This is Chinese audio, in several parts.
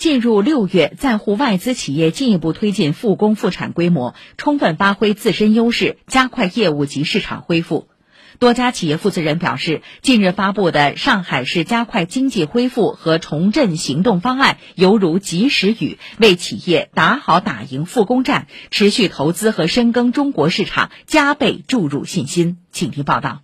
进入六月，在沪外资企业进一步推进复工复产规模，充分发挥自身优势，加快业务及市场恢复。多家企业负责人表示，近日发布的上海市加快经济恢复和重振行动方案犹如及时雨，为企业打好打赢复工战、持续投资和深耕中国市场加倍注入信心。请听报道。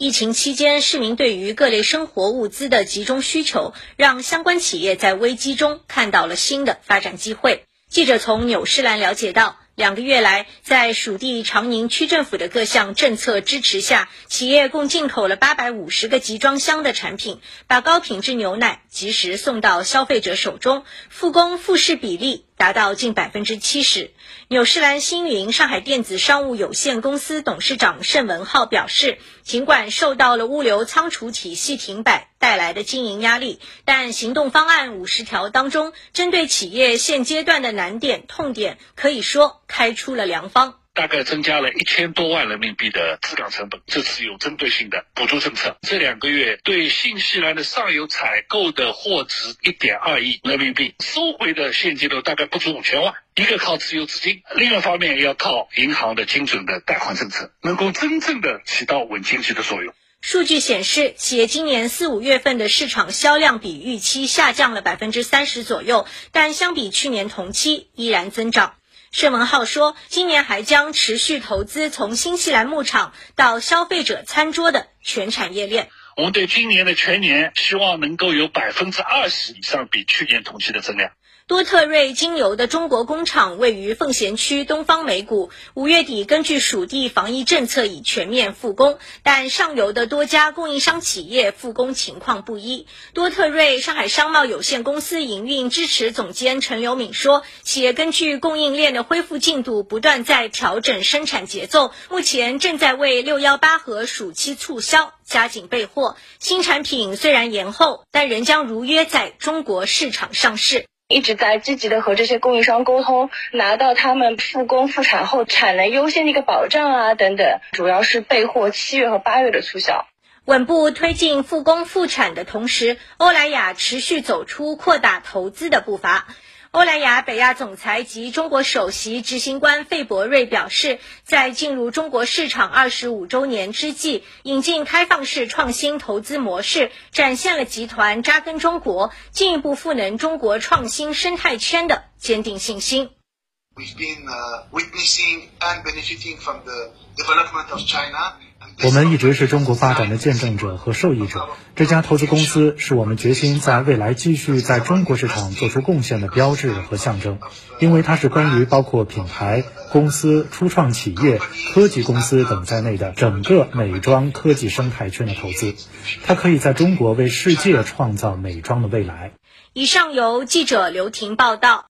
疫情期间，市民对于各类生活物资的集中需求，让相关企业在危机中看到了新的发展机会。记者从纽士兰了解到。两个月来，在属地长宁区政府的各项政策支持下，企业共进口了八百五十个集装箱的产品，把高品质牛奶及时送到消费者手中，复工复市比例达到近百分之七十。纽仕兰星云上海电子商务有限公司董事长盛文浩表示，尽管受到了物流仓储体系停摆。带来的经营压力，但行动方案五十条当中，针对企业现阶段的难点、痛点，可以说开出了良方。大概增加了一千多万人民币的资港成本，这次有针对性的补助政策。这两个月对新西兰的上游采购的货值一点二亿人民币，收回的现金流大概不足五千万。一个靠自由资金，另一方面要靠银行的精准的贷款政策，能够真正的起到稳经济的作用。数据显示，企业今年四五月份的市场销量比预期下降了百分之三十左右，但相比去年同期依然增长。盛文浩说，今年还将持续投资从新西兰牧场到消费者餐桌的全产业链。我们对今年的全年希望能够有百分之二十以上比去年同期的增量。多特瑞精油的中国工厂位于奉贤区东方美谷。五月底，根据属地防疫政策已全面复工，但上游的多家供应商企业复工情况不一。多特瑞上海商贸有限公司营运支持总监陈留敏说，企业根据供应链的恢复进度，不断在调整生产节奏，目前正在为六幺八和暑期促销加紧备货。新产品虽然延后，但仍将如约在中国市场上市。一直在积极的和这些供应商沟通，拿到他们复工复产后产能优先的一个保障啊等等，主要是备货七月和八月的促销，稳步推进复工复产的同时，欧莱雅持续走出扩大投资的步伐。欧莱雅北亚总裁及中国首席执行官费伯瑞表示，在进入中国市场二十五周年之际，引进开放式创新投资模式，展现了集团扎根中国、进一步赋能中国创新生态圈的坚定信心。我们一直是中国发展的见证者和受益者。这家投资公司是我们决心在未来继续在中国市场做出贡献的标志和象征，因为它是关于包括品牌、公司、初创企业、科技公司等在内的整个美妆科技生态圈的投资。它可以在中国为世界创造美妆的未来。以上由记者刘婷报道。